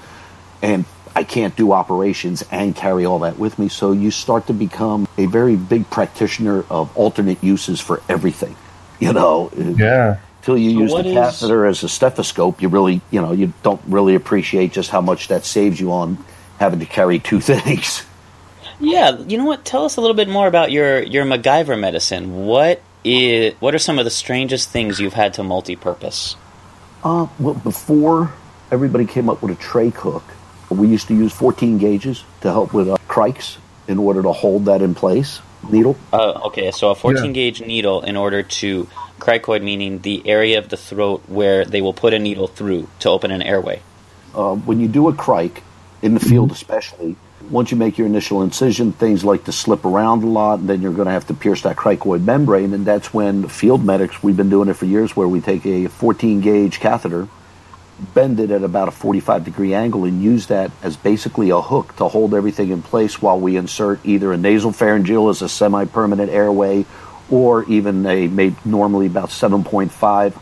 And I can't do operations and carry all that with me. So you start to become a very big practitioner of alternate uses for everything. You know, yeah. Until you So use the what is- catheter as a stethoscope, you really, you know, you don't really appreciate just how much that saves you on having to carry two things. Yeah, you know what? Tell us a little bit more about your your MacGyver medicine. What is what are some of the strangest things you've had to multi-purpose? Uh, well, before everybody came up with a trach hook, we used to use 14 gauges to help with uh, crikes in order to hold that in place. Needle. Uh, okay, so a 14 Yeah. gauge needle in order to cricoid, meaning the area of the throat where they will put a needle through to open an airway. Uh, when you do a crike, in the field especially, once you make your initial incision, things like to slip around a lot, and then you're going to have to pierce that cricoid membrane, and that's when field medics, we've been doing it for years, where we take a 14 gauge catheter, bend it at about a 45 degree angle, and use that as basically a hook to hold everything in place while we insert either a nasal pharyngeal as a semi permanent airway, or even a made normally about 7.5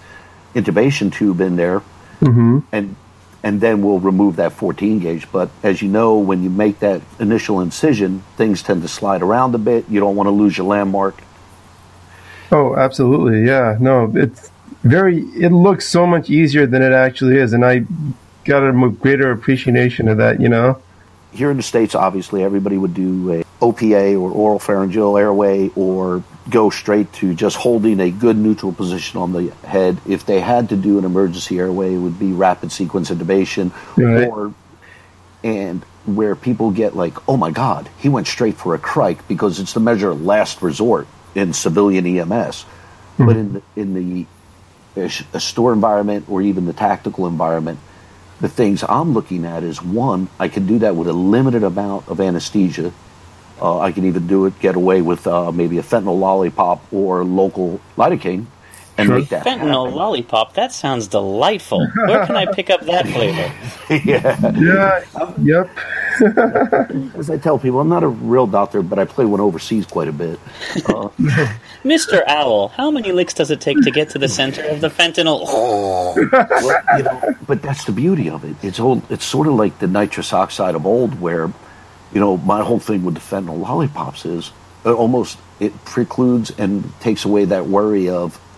intubation tube in there mm-hmm. and and then we'll remove that 14 gauge. But as you know, when you make that initial incision, things tend to slide around a bit. You don't want to lose your landmark. Oh, absolutely. Yeah. No, it's very, it looks so much easier than it actually is. And I got a greater appreciation of that, you know? Here in the States, obviously, everybody would do a OPA or oral pharyngeal airway or go straight to just holding a good neutral position on the head. If they had to do an emergency airway, it would be rapid sequence intubation Right. or and where people get like, oh my God, he went straight for a crike because it's the measure of last resort in civilian EMS. But hmm. in the, in the austere environment or even the tactical environment, the things I'm looking at is one, I can do that with a limited amount of anesthesia. Uh, I can even do it, get away with uh, maybe a fentanyl lollipop or local lidocaine, and Sure. make that Fentanyl happen. lollipop, that sounds delightful. Where can I pick up that flavor? yeah. Yeah. Yep. As I tell people, I'm not a real doctor, but I play one overseas quite a bit. Uh, Mr. Owl, how many licks does it take to get to the center of the fentanyl? well, you know, but that's the beauty of it. It's old. It's sort of like the nitrous oxide of old, where, you know, my whole thing with the fentanyl lollipops is it almost it precludes and takes away that worry of am- am-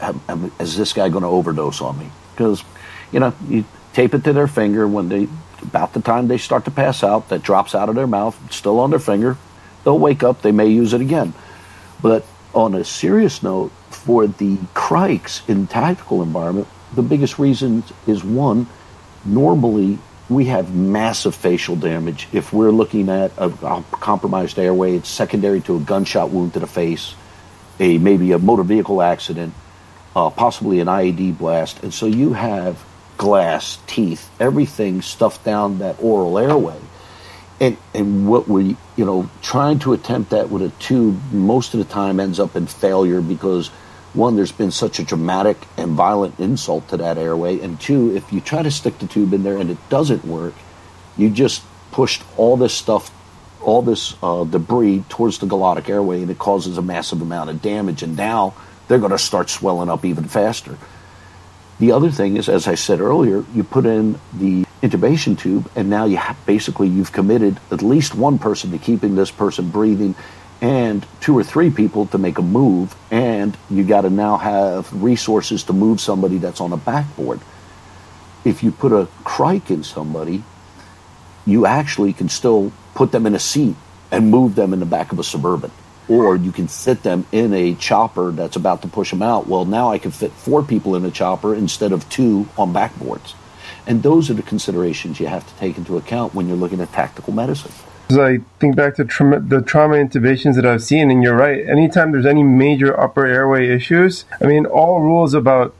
is this guy going to overdose on me? Because, you know, you tape it to their finger when they about the time they start to pass out, that drops out of their mouth, still on their finger. They'll wake up. They may use it again. But on a serious note, for the crikes in tactical environment, the biggest reason is one, normally we have massive facial damage. If we're looking at a, a compromised airway, it's secondary to a gunshot wound to the face, a maybe a motor vehicle accident, uh, possibly an IED blast, and so you have glass, teeth, everything stuffed down that oral airway. And and what we you know trying to attempt that with a tube most of the time ends up in failure because one there's been such a dramatic and violent insult to that airway. And two if you try to stick the tube in there and it doesn't work you just pushed all this stuff all this uh, debris towards the glottic airway and it causes a massive amount of damage. And now they're going to start swelling up even faster the other thing is, as I said earlier, you put in the intubation tube, and now you basically you've committed at least one person to keeping this person breathing, and two or three people to make a move, and you got to now have resources to move somebody that's on a backboard. If you put a crike in somebody, you actually can still put them in a seat and move them in the back of a suburban. Or you can sit them in a chopper that's about to push them out. Well, now I can fit four people in a chopper instead of two on backboards. And those are the considerations you have to take into account when you're looking at tactical medicine. As I think back to trauma, the trauma intubations that I've seen, and you're right. Anytime there's any major upper airway issues, I mean, all rules about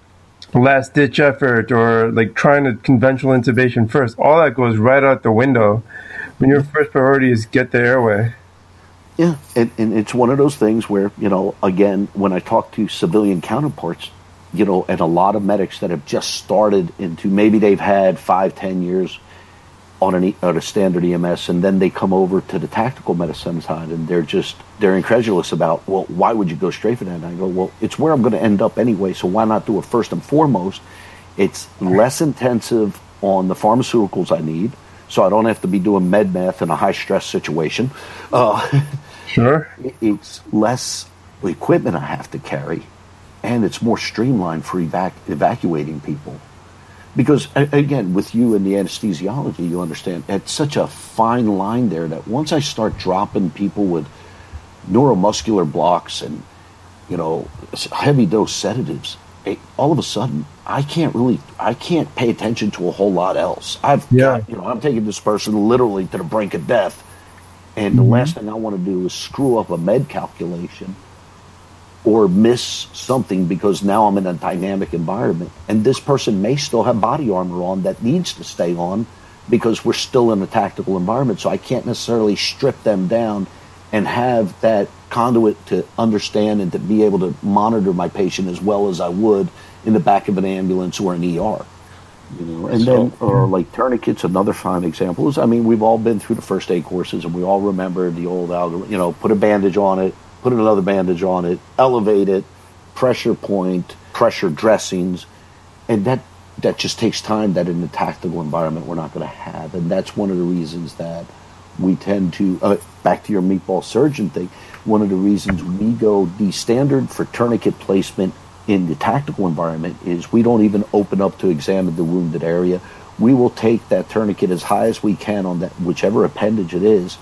last ditch effort or like trying a conventional intubation first, all that goes right out the window when your first priority is get the airway. Yeah, and, and it's one of those things where, you know, again, when I talk to civilian counterparts, you know, and a lot of medics that have just started into maybe they've had five, ten years, on, an, on a standard EMS, and then they come over to the tactical medicine side, and they're just they're incredulous about, well, why would you go straight for that? And I go, well, it's where I'm going to end up anyway, so why not do it first and foremost? It's less intensive on the pharmaceuticals I need, so I don't have to be doing med math in a high stress situation. Uh, sure. It's less equipment I have to carry, and it's more streamlined for evac- evacuating people. Because again, with you and the anesthesiology, you understand it's such a fine line there that once I start dropping people with neuromuscular blocks and you know heavy dose sedatives, all of a sudden I can't really I can't pay attention to a whole lot else. I've yeah. Got, you know I'm taking this person literally to the brink of death, and mm-hmm. the last thing I want to do is screw up a med calculation or miss something because now I'm in a dynamic environment. And this person may still have body armor on that needs to stay on because we're still in a tactical environment. So I can't necessarily strip them down and have that conduit to understand and to be able to monitor my patient as well as I would in the back of an ambulance or an ER. You know, and so, then, or like tourniquets, another fine example is, I mean, we've all been through the first aid courses and we all remember the old algorithm, you know, put a bandage on it, put another bandage on it, elevate it, pressure point, pressure dressings, and that that just takes time that in a tactical environment we're not going to have, and that's one of the reasons that we tend to uh, back to your meatball surgeon thing. One of the reasons we go the standard for tourniquet placement in the tactical environment is we don't even open up to examine the wounded area. We will take that tourniquet as high as we can on that whichever appendage it is,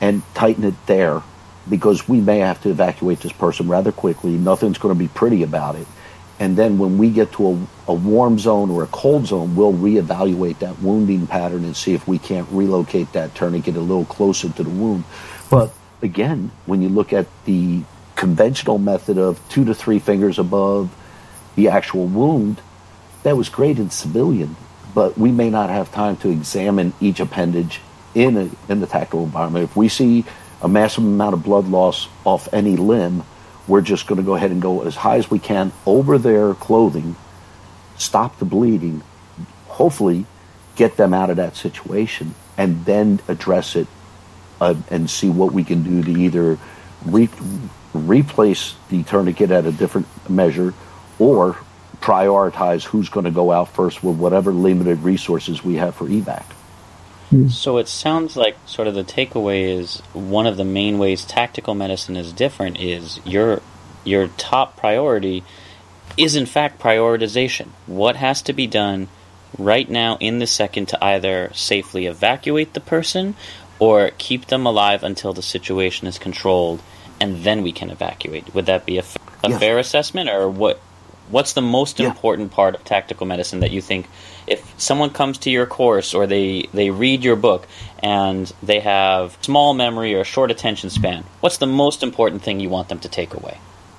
and tighten it there because we may have to evacuate this person rather quickly. Nothing's going to be pretty about it. And then when we get to a, a, warm zone or a cold zone, we'll reevaluate that wounding pattern and see if we can't relocate that tourniquet a little closer to the wound. But again, when you look at the conventional method of two to three fingers above the actual wound, that was great in civilian, but we may not have time to examine each appendage in a, in the tactical environment. If we see a massive amount of blood loss off any limb, we're just going to go ahead and go as high as we can over their clothing, stop the bleeding, hopefully get them out of that situation, and then address it uh, and see what we can do to either re- replace the tourniquet at a different measure or prioritize who's going to go out first with whatever limited resources we have for evac. Hmm. So it sounds like sort of the takeaway is one of the main ways tactical medicine is different is your your top priority is in fact prioritization. What has to be done right now in the second to either safely evacuate the person or keep them alive until the situation is controlled and then we can evacuate. Would that be a, f- a yes. fair assessment or what what's the most yeah. important part of tactical medicine that you think if someone comes to your course or they, they read your book and they have small memory or short attention span, what's the most important thing you want them to take away?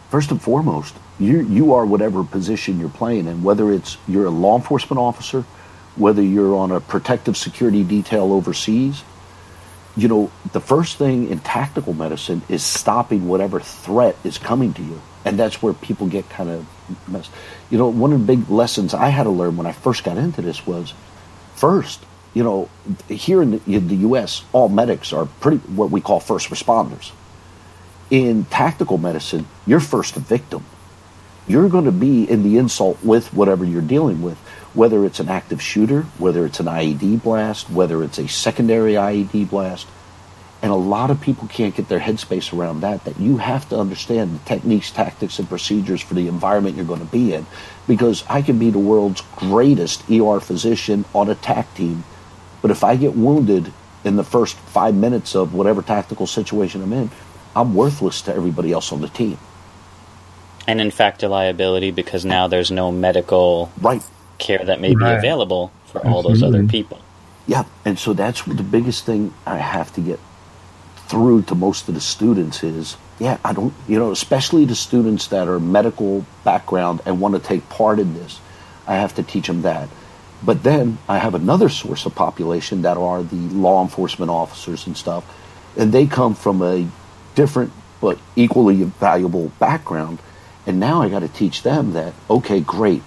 First and foremost, you, you are whatever position you're playing in, whether it's you're a law enforcement officer, whether you're on a protective security detail overseas. You know, the first thing in tactical medicine is stopping whatever threat is coming to you. And that's where people get kind of messed. You know, one of the big lessons I had to learn when I first got into this was first, you know, here in the, in the U.S., all medics are pretty what we call first responders. In tactical medicine, you're first a victim. You're going to be in the insult with whatever you're dealing with, whether it's an active shooter, whether it's an IED blast, whether it's a secondary IED blast. And a lot of people can't get their headspace around that, that you have to understand the techniques, tactics, and procedures for the environment you're going to be in. Because I can be the world's greatest ER physician on a TAC team, but if I get wounded in the first five minutes of whatever tactical situation I'm in, I'm worthless to everybody else on the team. And in fact, a liability because now there's no medical right. care that may right. be available for all those other people. Yeah, and so that's the biggest thing I have to get through to most of the students is yeah, I don't, you know, especially the students that are medical background and want to take part in this, I have to teach them that. But then I have another source of population that are the law enforcement officers and stuff, and they come from a different but equally valuable background. And now I got to teach them that, okay, great,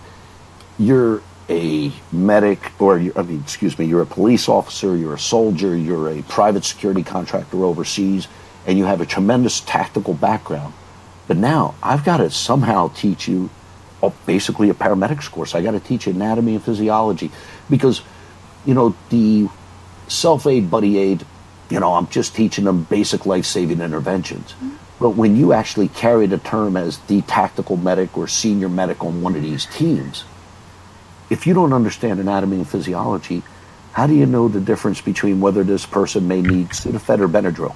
you're a medic, or I mean, excuse me, you're a police officer, you're a soldier, you're a private security contractor overseas, and you have a tremendous tactical background. But now I've got to somehow teach you oh, basically a paramedics course. I got to teach anatomy and physiology because, you know, the self aid, buddy aid, you know, I'm just teaching them basic life saving interventions. Mm-hmm. But when you actually carry the term as the tactical medic or senior medic on one of these teams, if you don't understand anatomy and physiology, how do you know the difference between whether this person may need Sudafed or Benadryl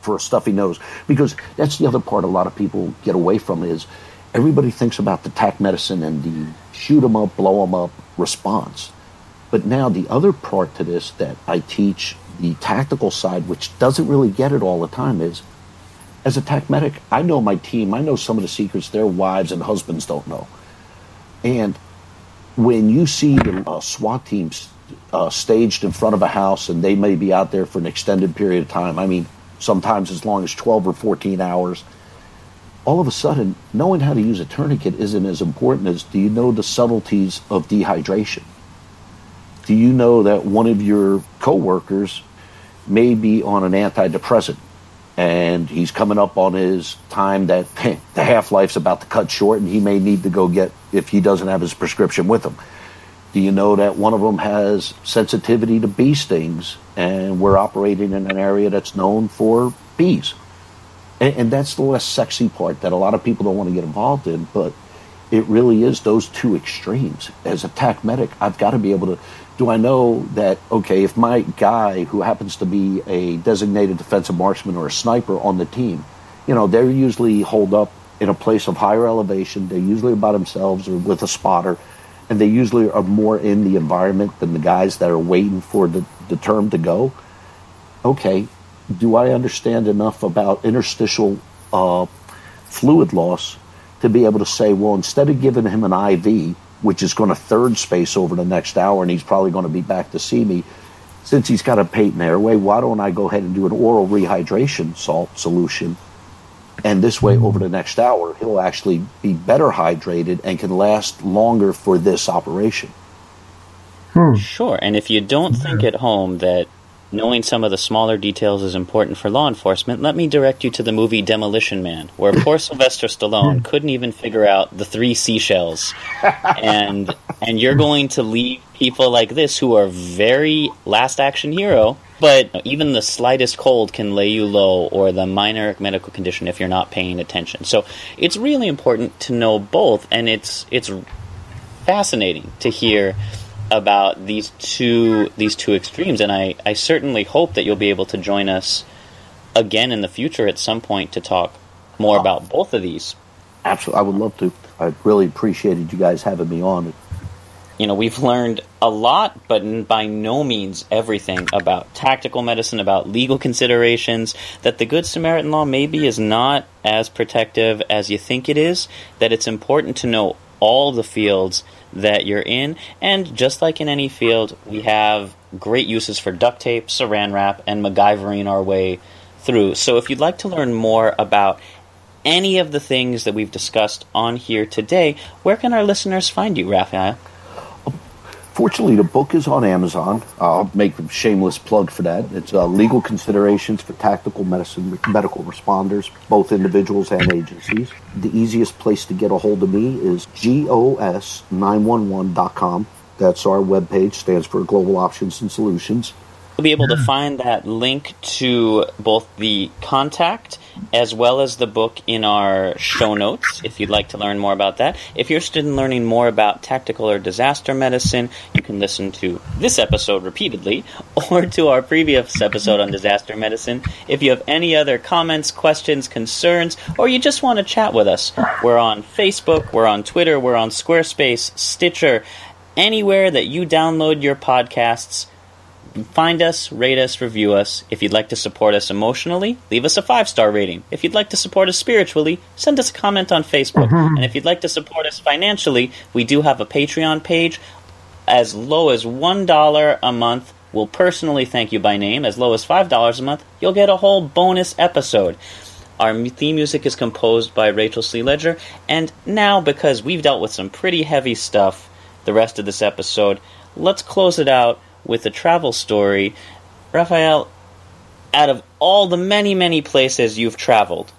for a stuffy nose? Because that's the other part a lot of people get away from is everybody thinks about the tac medicine and the shoot 'em up, blow 'em up response. But now the other part to this that I teach the tactical side, which doesn't really get it all the time, is as a tac medic, I know my team. I know some of the secrets their wives and husbands don't know. And when you see the uh, SWAT teams uh, staged in front of a house and they may be out there for an extended period of time, I mean, sometimes as long as 12 or 14 hours, all of a sudden, knowing how to use a tourniquet isn't as important as do you know the subtleties of dehydration? Do you know that one of your coworkers may be on an antidepressant and he's coming up on his time that the half life's about to cut short, and he may need to go get if he doesn't have his prescription with him. Do you know that one of them has sensitivity to bee stings, and we're operating in an area that's known for bees? And, and that's the less sexy part that a lot of people don't want to get involved in, but it really is those two extremes. As a tac medic, I've got to be able to do I know that, okay, if my guy who happens to be a designated defensive marksman or a sniper on the team, you know, they're usually holed up in a place of higher elevation. They're usually by themselves or with a spotter, and they usually are more in the environment than the guys that are waiting for the, the term to go. Okay, do I understand enough about interstitial uh, fluid loss to be able to say, well, instead of giving him an IV, which is going to third space over the next hour, and he's probably going to be back to see me. Since he's got a patent airway, why don't I go ahead and do an oral rehydration salt solution? And this way, over the next hour, he'll actually be better hydrated and can last longer for this operation. Hmm. Sure. And if you don't think at home that knowing some of the smaller details is important for law enforcement, let me direct you to the movie Demolition Man, where poor Sylvester Stallone couldn't even figure out the three seashells. And and you're going to leave people like this who are very last action hero, but even the slightest cold can lay you low or the minor medical condition if you're not paying attention. So it's really important to know both and it's it's fascinating to hear about these two these two extremes, and I, I certainly hope that you'll be able to join us again in the future at some point to talk more about both of these. Absolutely, I would love to. I really appreciated you guys having me on. You know, we've learned a lot, but by no means everything about tactical medicine, about legal considerations, that the Good Samaritan law maybe is not as protective as you think it is, that it's important to know all the fields that you're in. And just like in any field, we have great uses for duct tape, saran wrap, and MacGyvering our way through. So if you'd like to learn more about any of the things that we've discussed on here today, where can our listeners find you, Raphael? Fortunately, the book is on Amazon. I'll make a shameless plug for that. It's uh, Legal Considerations for Tactical Medicine Medical Responders, both individuals and agencies. The easiest place to get a hold of me is gos911.com. That's our webpage, stands for Global Options and Solutions. You'll be able to find that link to both the contact as well as the book in our show notes if you'd like to learn more about that. If you're interested in learning more about tactical or disaster medicine, you can listen to this episode repeatedly or to our previous episode on disaster medicine. If you have any other comments, questions, concerns, or you just want to chat with us, we're on Facebook, we're on Twitter, we're on Squarespace, Stitcher, anywhere that you download your podcasts Find us, rate us, review us. If you'd like to support us emotionally, leave us a five star rating. If you'd like to support us spiritually, send us a comment on Facebook. Mm-hmm. And if you'd like to support us financially, we do have a Patreon page. As low as $1 a month, we'll personally thank you by name. As low as $5 a month, you'll get a whole bonus episode. Our theme music is composed by Rachel C. Ledger. And now, because we've dealt with some pretty heavy stuff, the rest of this episode, let's close it out with a travel story. Raphael, out of all the many, many places you've traveled,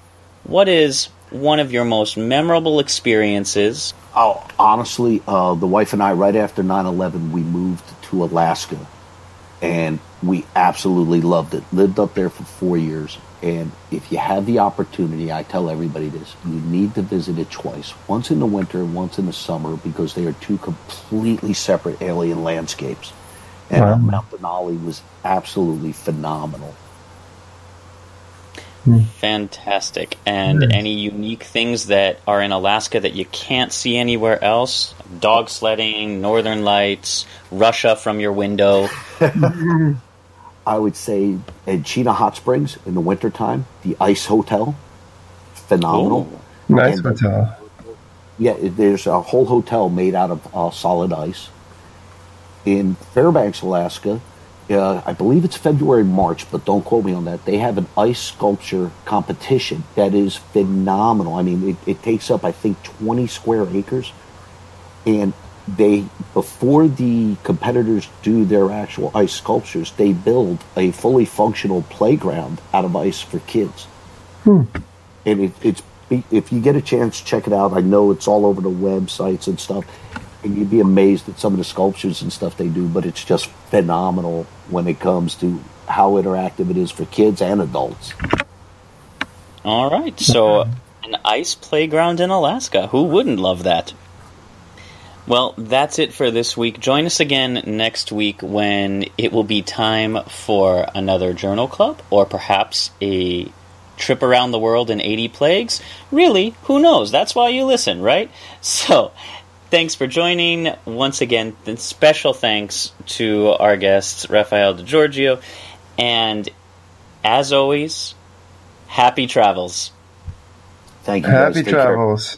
what is one of your most memorable experiences? Oh, honestly, uh, the wife and I, right after 9 11, we moved to Alaska and we absolutely loved it. Lived up there for four years. And if you have the opportunity, I tell everybody this you need to visit it twice once in the winter and once in the summer because they are two completely separate alien landscapes. And wow. Mount Denali was absolutely phenomenal. Fantastic. And mm. any unique things that are in Alaska that you can't see anywhere else? Dog sledding, northern lights, Russia from your window. I would say at Chena Hot Springs in the wintertime, the Ice Hotel. Phenomenal. Ooh. Nice and, hotel. Yeah, there's a whole hotel made out of uh, solid ice. In Fairbanks, Alaska, uh, I believe it's February, March, but don't quote me on that. They have an ice sculpture competition that is phenomenal. I mean, it, it takes up, I think, 20 square acres. And they, before the competitors do their actual ice sculptures, they build a fully functional playground out of ice for kids. Hmm. And it, it's, if you get a chance, check it out. I know it's all over the websites and stuff you'd be amazed at some of the sculptures and stuff they do, but it's just phenomenal when it comes to how interactive it is for kids and adults. All right, so an ice playground in Alaska. Who wouldn't love that? Well, that's it for this week. Join us again next week when it will be time for another journal club or perhaps a trip around the world in 80 plagues. Really, who knows? That's why you listen, right? So, thanks for joining. Once again, special thanks to our guests, Raphael DiGiorgio. And as always, happy travels. Thank you. Happy travels.